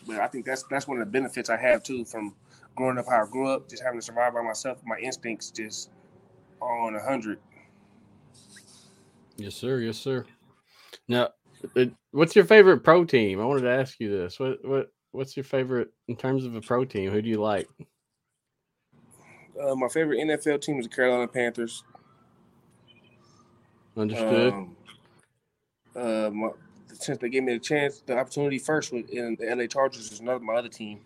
But I think that's that's one of the benefits I have too from growing up how I grew up, just having to survive by myself. My instincts just on a hundred. Yes, sir. Yes, sir. Now, what's your favorite pro team? I wanted to ask you this. What what what's your favorite in terms of a pro team? Who do you like? Uh, my favorite NFL team is the Carolina Panthers. Understood. Um, uh, my, since they gave me the chance, the opportunity first with in the LA Chargers is another my other team.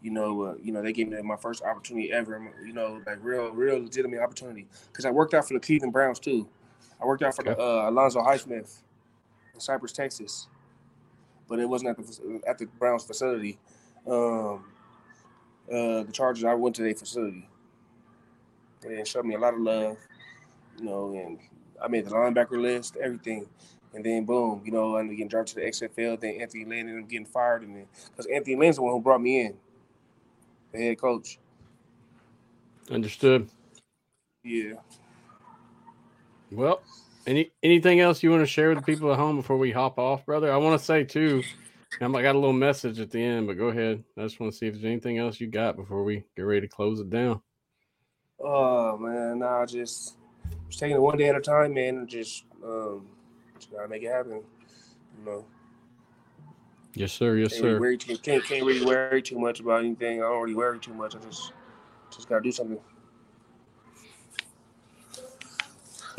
You know, uh, you know they gave me my first opportunity ever. You know, like real, real legitimate opportunity because I worked out for the Cleveland Browns too. I worked out for the uh, Alonzo Highsmith in Cypress, Texas, but it wasn't at the at the Browns facility. Um, uh, the Chargers, I went to their facility. They showed me a lot of love, you know, and I made the linebacker list, everything. And then boom, you know, I ended up getting dropped to the XFL. Then Anthony Lynn ended up getting fired, and then because Anthony Lynn's the one who brought me in, the head coach. Understood. Yeah. Well, any anything else you want to share with the people at home before we hop off, brother? I want to say too. I got a little message at the end, but go ahead. I just want to see if there's anything else you got before we get ready to close it down. Oh man, nah, just just taking it one day at a time, man, and just um, just gotta make it happen. You know, Yes, sir. Yes, can't really, sir. worry too, can't can't really worry too much about anything. I don't really worry too much. I just just gotta do something.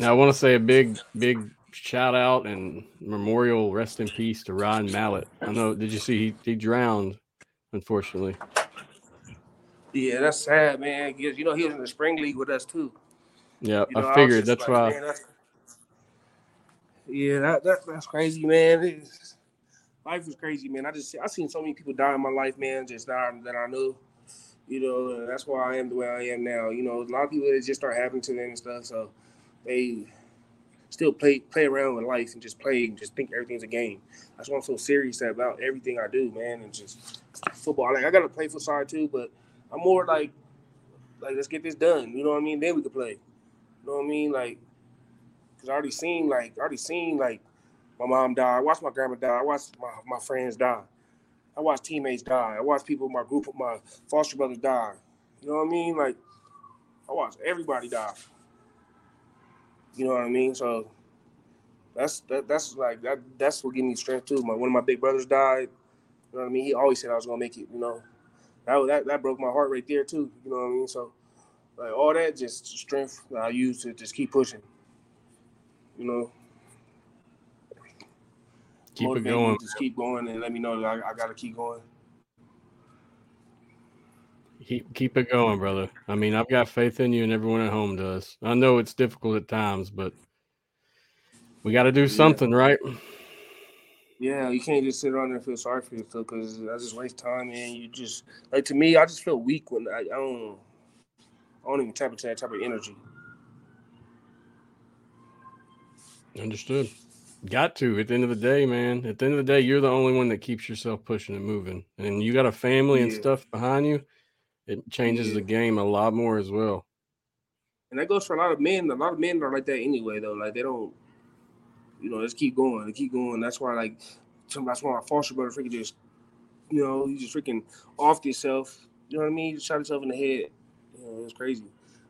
Now I want to say a big, big shout out and memorial rest in peace to Ryan Mallett. I know. Did you see he, he drowned? Unfortunately. Yeah, that's sad, man. 'cause, You know, he was in the spring league with us too. Yeah, You know, I figured just that's like, why. man, that's- yeah, that, that that's crazy, man. It's- life is crazy, man. I just I seen so many people die in my life, man, just that that I knew. You know, that's why I am the way I am now. You know, a lot of people it just start happening to them and stuff, so they still play play around with life and just play and just think everything's a game. That's why I'm so serious about everything I do, man, and just football. Like I gotta play side too, but I'm more like like let's get this done. You know what I mean? Then we can play. You know what I mean? Like, cause I already seen like I already seen like my mom die. I watched my grandma die. I watched my, my friends die. I watched teammates die. I watched people in my group, of my foster brothers die. You know what I mean? Like, I watched everybody die. You know what I mean? So that's that, that's like that that's what gave me strength too. My one of my big brothers died. You know what I mean? He always said I was gonna make it. You know, that that that broke my heart right there too. You know what I mean? So like all that just strength that I use to just keep pushing. You know, Keep it motivate going. Just keep going and let me know that I, I gotta keep going. Keep keep it going, brother. I mean, I've got faith in you, and everyone at home does. I know it's difficult at times, but we got to do Yeah. something, right? Yeah, you can't just sit around there and feel sorry for yourself because I just waste time, and You just like to me, I just feel weak when I, I don't, I don't even tap into that type of energy. Understood. Got to. At the end of the day, man. At the end of the day, you're the only one that keeps yourself pushing and moving, and you got a family and stuff behind you. It changes Yeah. the game a lot more as well. And that goes for a lot of men. A lot of men are like that anyway, though. Like they don't, you know, just keep going, they keep going. That's why, like, that's why my foster brother freaking just, you know, he just freaking off himself. You know what I mean? He just shot himself in the head. You know, it was crazy.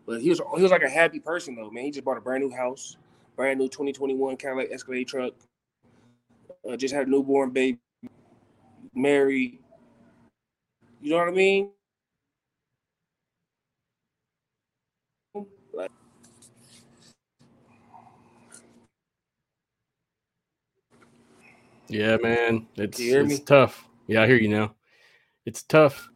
But he was he was like a happy person though, man. He just bought a brand new house, brand new 2021 Cadillac Escalade truck. Uh, just had a newborn baby, married. You know what I mean? Yeah, man. It's it's tough. Yeah, I hear you now. It's tough.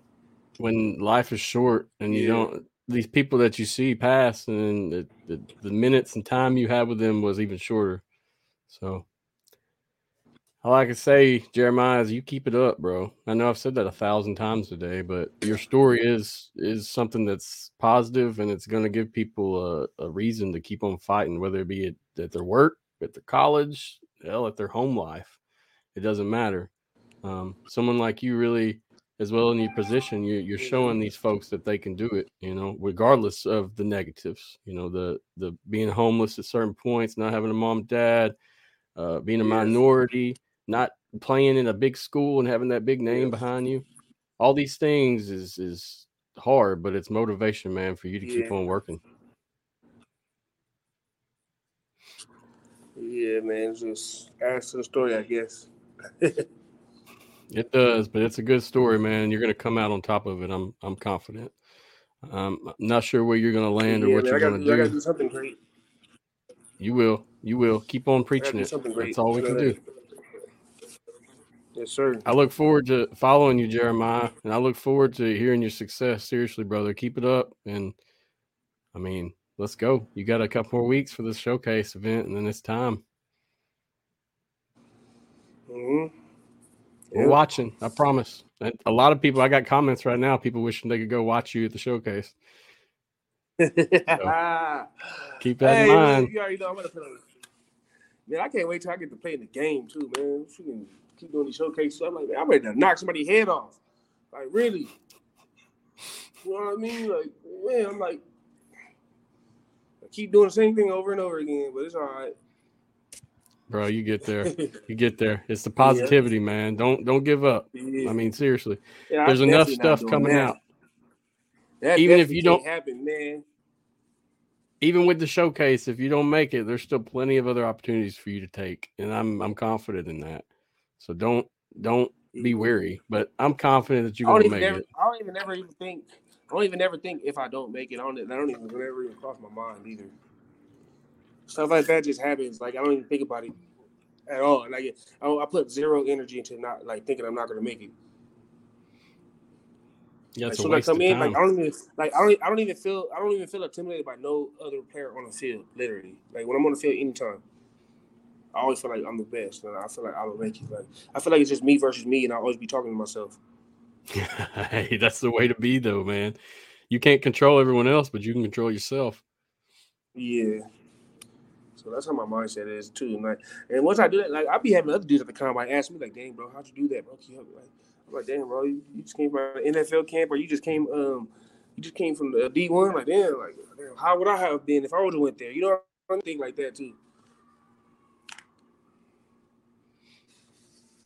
when life is short and you Yeah. don't these people that you see pass and the, the, the minutes and time you had with them was even shorter. So all I can say, Jerimiah, is you keep it up, bro. I know I've said that a thousand times today, but your story is is something that's positive and it's going to give people a, a reason to keep on fighting, whether it be at, at their work, at their college, hell, at their home life. It doesn't matter. Um, someone like you really, as well in your position, you, you're showing these folks that they can do it. You know, regardless of the negatives. You know, the the being homeless at certain points, not having a mom, dad, uh, being a minority, not playing in a big school and having that big name Yeah. behind you. All these things is is hard, but it's motivation, man, for you to keep on working. Yeah, man. Just to the story, I guess. It does, but it's a good story, man. You're going to come out on top of it. I'm I'm confident. Um, I'm not sure where you're going to land or yeah, what man, you're going do, I to gotta do. something great. You will. You will. Keep on preaching it. That's all we can do. Yes, sir. I look forward to following you, Jerimiah, and I look forward to hearing your success. Seriously, brother, keep it up. And I mean, let's go. You got a couple more weeks for this showcase event, and then it's time. Hmm We're watching. I promise. A lot of people. I got comments right now. People wishing they could go watch you at the showcase. Keep that hey, in mind. You already know I'm gonna. Man, I can't wait till I get to play in the game too, man. She can keep doing these showcases. I'm like, man, I'm ready to knock somebody's head off. Like, really? You know what I mean? Like, man, I'm like, I keep doing the same thing over and over again, but it's all right. Bro, you get there. You get there. It's the positivity, man. Don't don't give up. Yeah. I mean, seriously. Yeah, there's I'm enough stuff coming that. out. That Even if you don't- happen, man. even with the showcase, if you don't make it, there's still plenty of other opportunities for you to take, and I'm I'm confident in that. So don't don't be weary, but I'm confident that you're gonna make ever, it. I don't even ever even think. I don't even ever think if I don't make it. I don't. I don't even ever even cross my mind either. Stuff like that just happens. Like I don't even think about it at all. Like I, I put zero energy into not like thinking I'm not gonna make it. Yeah, Like, so I waste of come in, time. like I don't even like I don't I don't even feel I don't even feel intimidated by no other player on the field. Literally, like when I'm on the field anytime, I always feel like I'm the best, and I feel like I will make it. Like I feel like it's just me versus me, and I always be talking to myself. hey, that's the way to be, though, man. You can't control everyone else, but you can control yourself. Yeah. So that's how my mindset is too. And like, and once I do that, like I'll be having other dudes at the combine ask me like, "Dang, bro, how'd you do that, bro?" Can you help me?" Like, I'm like, "Damn, bro, you, you just came from an NFL camp, or you just came, um, you just came from the D one." Like, damn, like, damn, how would I have been if I would have went there? You know, think like that too.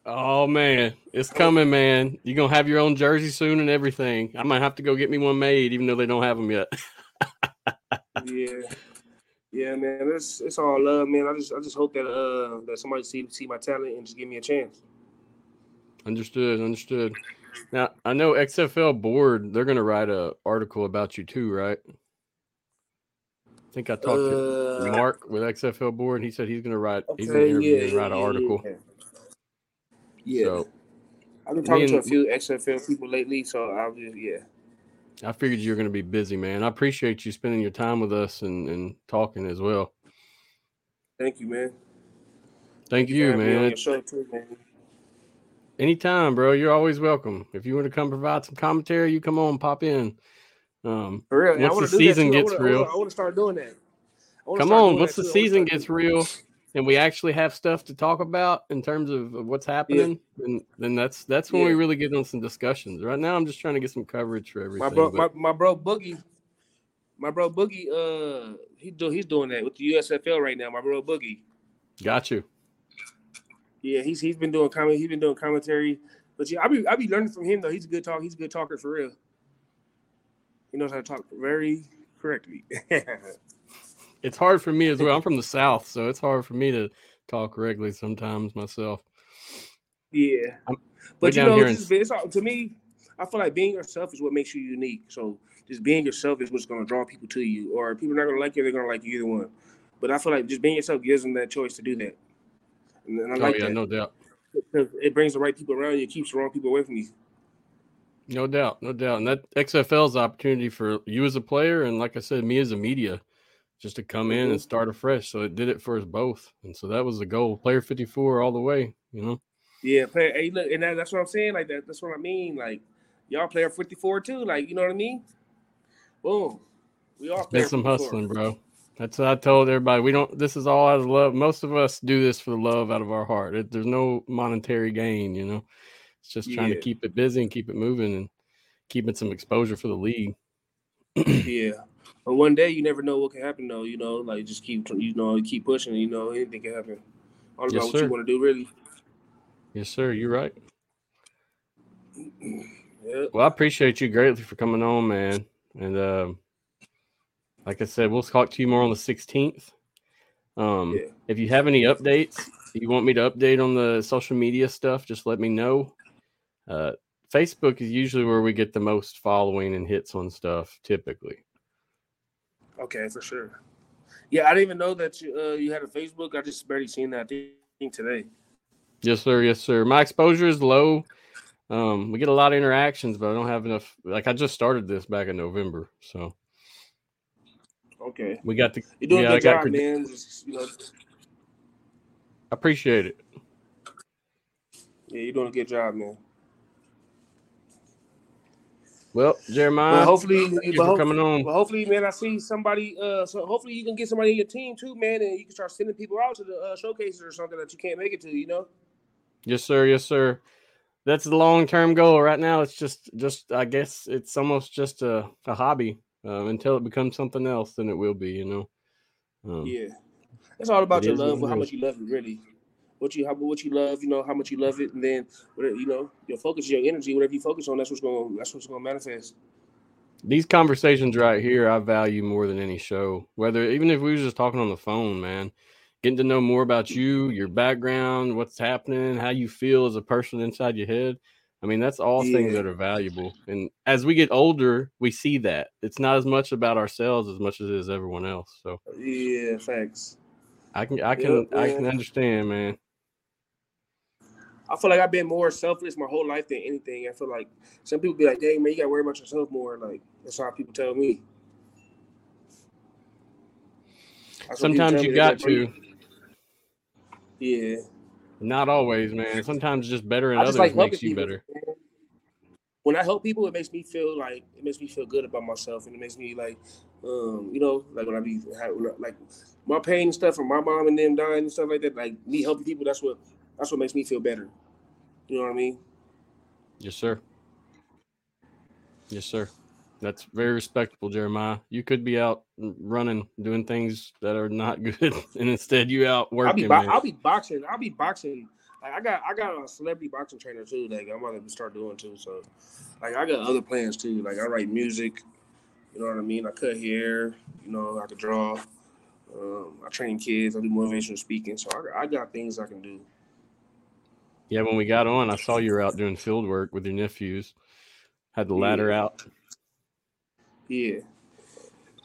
Oh man, it's coming, man. You're gonna have your own jersey soon and everything. I might have to go get me one made, even though they don't have them yet. yeah, yeah, man. It's it's all love, man. I just I just hope that uh that somebody see see my talent and just give me a chance. Understood, understood. Now I know XFL board, they're gonna write a article about you too, right? I think I talked to Uh, Mark with XFL board. He said he's gonna write he's gonna okay, interview yeah, and write yeah, an article. Yeah. yeah. So I've been talking Me to a few XFL people lately, so I'll just yeah. I figured you were gonna be busy, man. I appreciate you spending your time with us and, and talking as well. Thank you, man. Thank for you, man. too, man. Anytime, bro. You're always welcome. If you want to come provide some commentary, you come on, pop in. Um, For real, I Once want the to season gets I wanna, real. I want to start doing that. Come on, once the too. I wanna season gets real and we actually have stuff to talk about in terms of of what's happening, then then that's that's when we really get on some discussions. Right now, I'm just trying to get some coverage for everything. My bro, but- my, my bro Boogie, my bro Boogie, uh, he do he's doing that with the USFL right now. My bro Boogie, got you. yeah, he's he's been doing comment, he's been doing commentary. But yeah, I be I be learning from him though. He's a good talk. He's a good talker for real. He knows how to talk very correctly. It's hard for me as well. I'm from the South, so it's hard for me to talk correctly sometimes myself. Yeah, I'm- but you know, it's it's all, to me, I feel like being yourself is what makes you unique. So just being yourself is what's going to draw people to you. Or people are not going to like you, they're going to like you either one. But I feel like just being yourself gives them that choice to do that. And, and I Oh like yeah, that no doubt. because it brings the right people around you, it keeps the wrong people away from you. No doubt, no doubt. And that XFL is opportunity for you as a player, and like I said, me as a media, just to come in and Mm-hmm. start afresh. So it did it for us both, and so that was the goal. Player fifty four all the way. You know. Yeah, play. Hey, look, and that, that's what I'm saying. Like that. That's what I mean. Like y'all player 54 too. Like you know what I mean? Boom. We all been some 54. hustling, bro. That's what I told everybody. We don't. This is all out of love. Most of us do this for the love out of our heart. It, there's no monetary gain. You know, it's just trying to keep it busy and keep it moving and keeping some exposure for the league. Yeah. But one day you never know what can happen though. You know, like just keep you know keep pushing. You know anything can happen. All about Yes, what you want to do, really. Yes, sir. You're right. Yeah. Well, I appreciate you greatly for coming on, man. And um, like I said, we'll talk to you more on the 16th. Um, Yeah. If you have any updates, you want me to update on the social media stuff, just let me know. Uh, Facebook is usually where we get the most following and hits on stuff, typically. Okay, for sure. Yeah, I didn't even know that you uh, you had a Facebook. I just barely seen that thing today. Yes, sir. Yes, sir. My exposure is low. Um, we get a lot of interactions, but I don't have enough. Like I just started this back in November, so Okay, we got the. you're doing yeah, good job, cred- man. Just, you know, I appreciate it. yeah, you're doing a good job, man. Well, Jerimiah, But hopefully, thank you for coming on. but hopefully, man, I see somebody. Uh, so hopefully you can get somebody in your team too, man, and you can start sending people out to the uh, showcases or something that you can't make it to. You know. Yes, sir. Yes, sir. That's the long term goal. Right now, it's just, just I guess it's almost just a, a hobby uh, until it becomes something else. Then it will be, you know. Um, Yeah, it's all about your love, how much you love it, really. What you how what you love, you know, how much you love it, and then whatever, you know, your focus, your energy, whatever you focus on, that's what's going that's what's going to manifest. These conversations right here, I value more than any show. Whether even if we was just talking on the phone, man, getting to know more about you, your background, what's happening, how you feel as a person inside your head. I mean, that's all things that are valuable. And as we get older, we see that it's not as much about ourselves as much as it is everyone else. So Yeah, thanks. I can, I can, I can understand, man. I feel like I've been more selfless my whole life than anything. I feel like some people be like, "Dang man, you got to worry about yourself more." Like that's how people tell me. That's Sometimes you got to, Yeah, not always, man. Sometimes just better and others like makes you people. better. man. When I help people, it makes me feel like it makes me feel good about myself, and it makes me like, um, you know, like when I be like my pain and stuff from my mom and them dying and stuff like that. Like me helping people, that's what that's what makes me feel better. You know what I mean? Yes, sir. Yes, sir. That's very respectable, Jerimiah. You could be out running, doing things that are not good, and instead you out I'll be working. bo- I'll be boxing. I'll be boxing. Like I got I got a celebrity boxing trainer too. Like I'm gonna start doing too. So like I got other plans too. Like I write music. You know what I mean? I cut hair. You know I can draw. Um, I train kids. I do motivational speaking. So I, I got things I can do. Yeah, when we got on, I saw you were out doing field work with your nephews. Had the ladder Yeah. out. Yeah.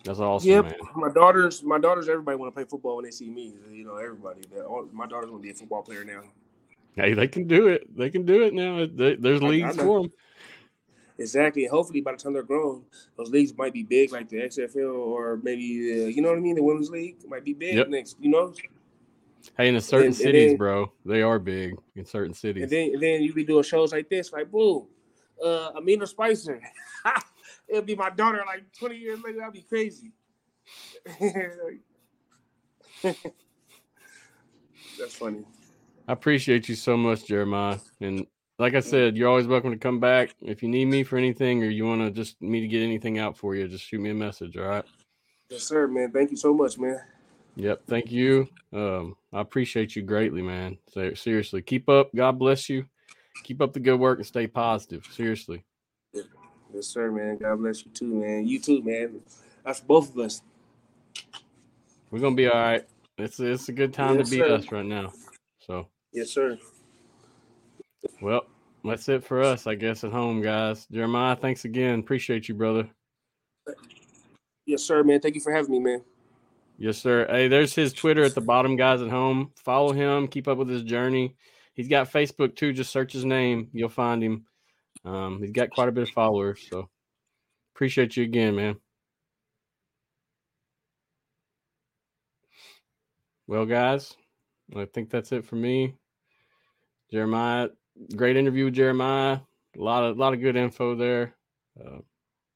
That's awesome, Yep. man. My daughters, my daughters, everybody want to play football when they see me. You know, everybody. All, my daughters want to be a football player now. Hey, they can do it. They can do it now. They- There's I- I leagues know. for them. Exactly. Hopefully, by the time they're grown, those leagues might be big, like the XFL or maybe uh, you know what I mean. The women's league might be big Yep. next. You know, Hey, in certain and cities, then- bro, they are big in certain cities. and then and then you be doing shows like this, like boom, uh, Amina Spicer. It'll be my daughter like 20 years later. That'd be crazy. That's funny. I appreciate you so much, Jerimiah. And like I said, you're always welcome to come back. If you need me for anything or you want to just me to get anything out for you, just shoot me a message. All right. Yes, sir, man. Thank you so much, man. Yep. Thank you. Um, I appreciate you greatly, man. Seriously, keep up. God bless you. Keep up the good work and stay positive. Seriously. Yes, sir, man. God bless you too, man. You too, man. That's both of us. We're gonna be all right. It's it's a good time Yes, to be sir. us right now. So Yes, sir. well, that's it for us, I guess, at home, guys. Jerimiah, thanks again. Appreciate you, brother. Yes, sir, man. Thank you for having me, man. Yes, sir. Hey, there's his Twitter at the bottom, guys at home. Follow him, keep up with his journey. He's got Facebook too. Just search his name, you'll find him. Um, he's got quite a bit of followers, so appreciate you again, man. Well, guys, I think that's it for me. Jerimiah, great interview with Jerimiah. A lot of a lot of good info there. Uh,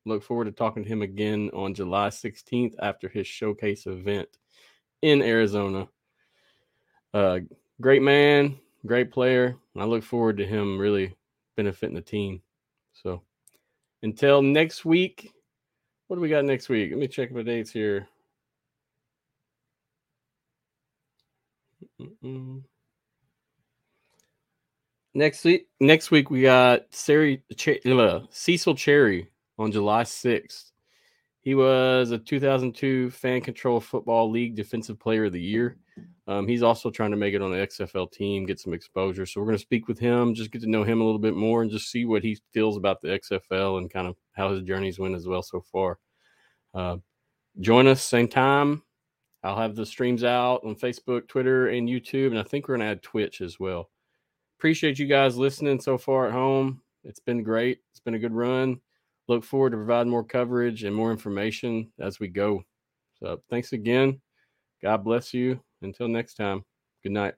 look forward to talking to him again on July 16th after his showcase event in Arizona. Uh, great man, great player. I look forward to him really benefiting the team. So until next week, what do we got next week? Let me check my dates here. Mm-mm. Next week, next week we got Sari, Ch- uh, Cecil Cherry on July 6th. He was a 2002 Fan Control Football League Defensive Player of the Year. Um, he's also trying to make it on the XFL team, get some exposure. So we're going to speak with him, just get to know him a little bit more, and just see what he feels about the XFL and kind of how his journey's went as well so far. Uh, join us same time. I'll have the streams out on Facebook, Twitter, and YouTube, and I think we're going to add Twitch as well. Appreciate you guys listening so far at home. It's been great. It's been a good run. Look forward to providing more coverage and more information as we go. So thanks again. God bless you. Until next time, good night.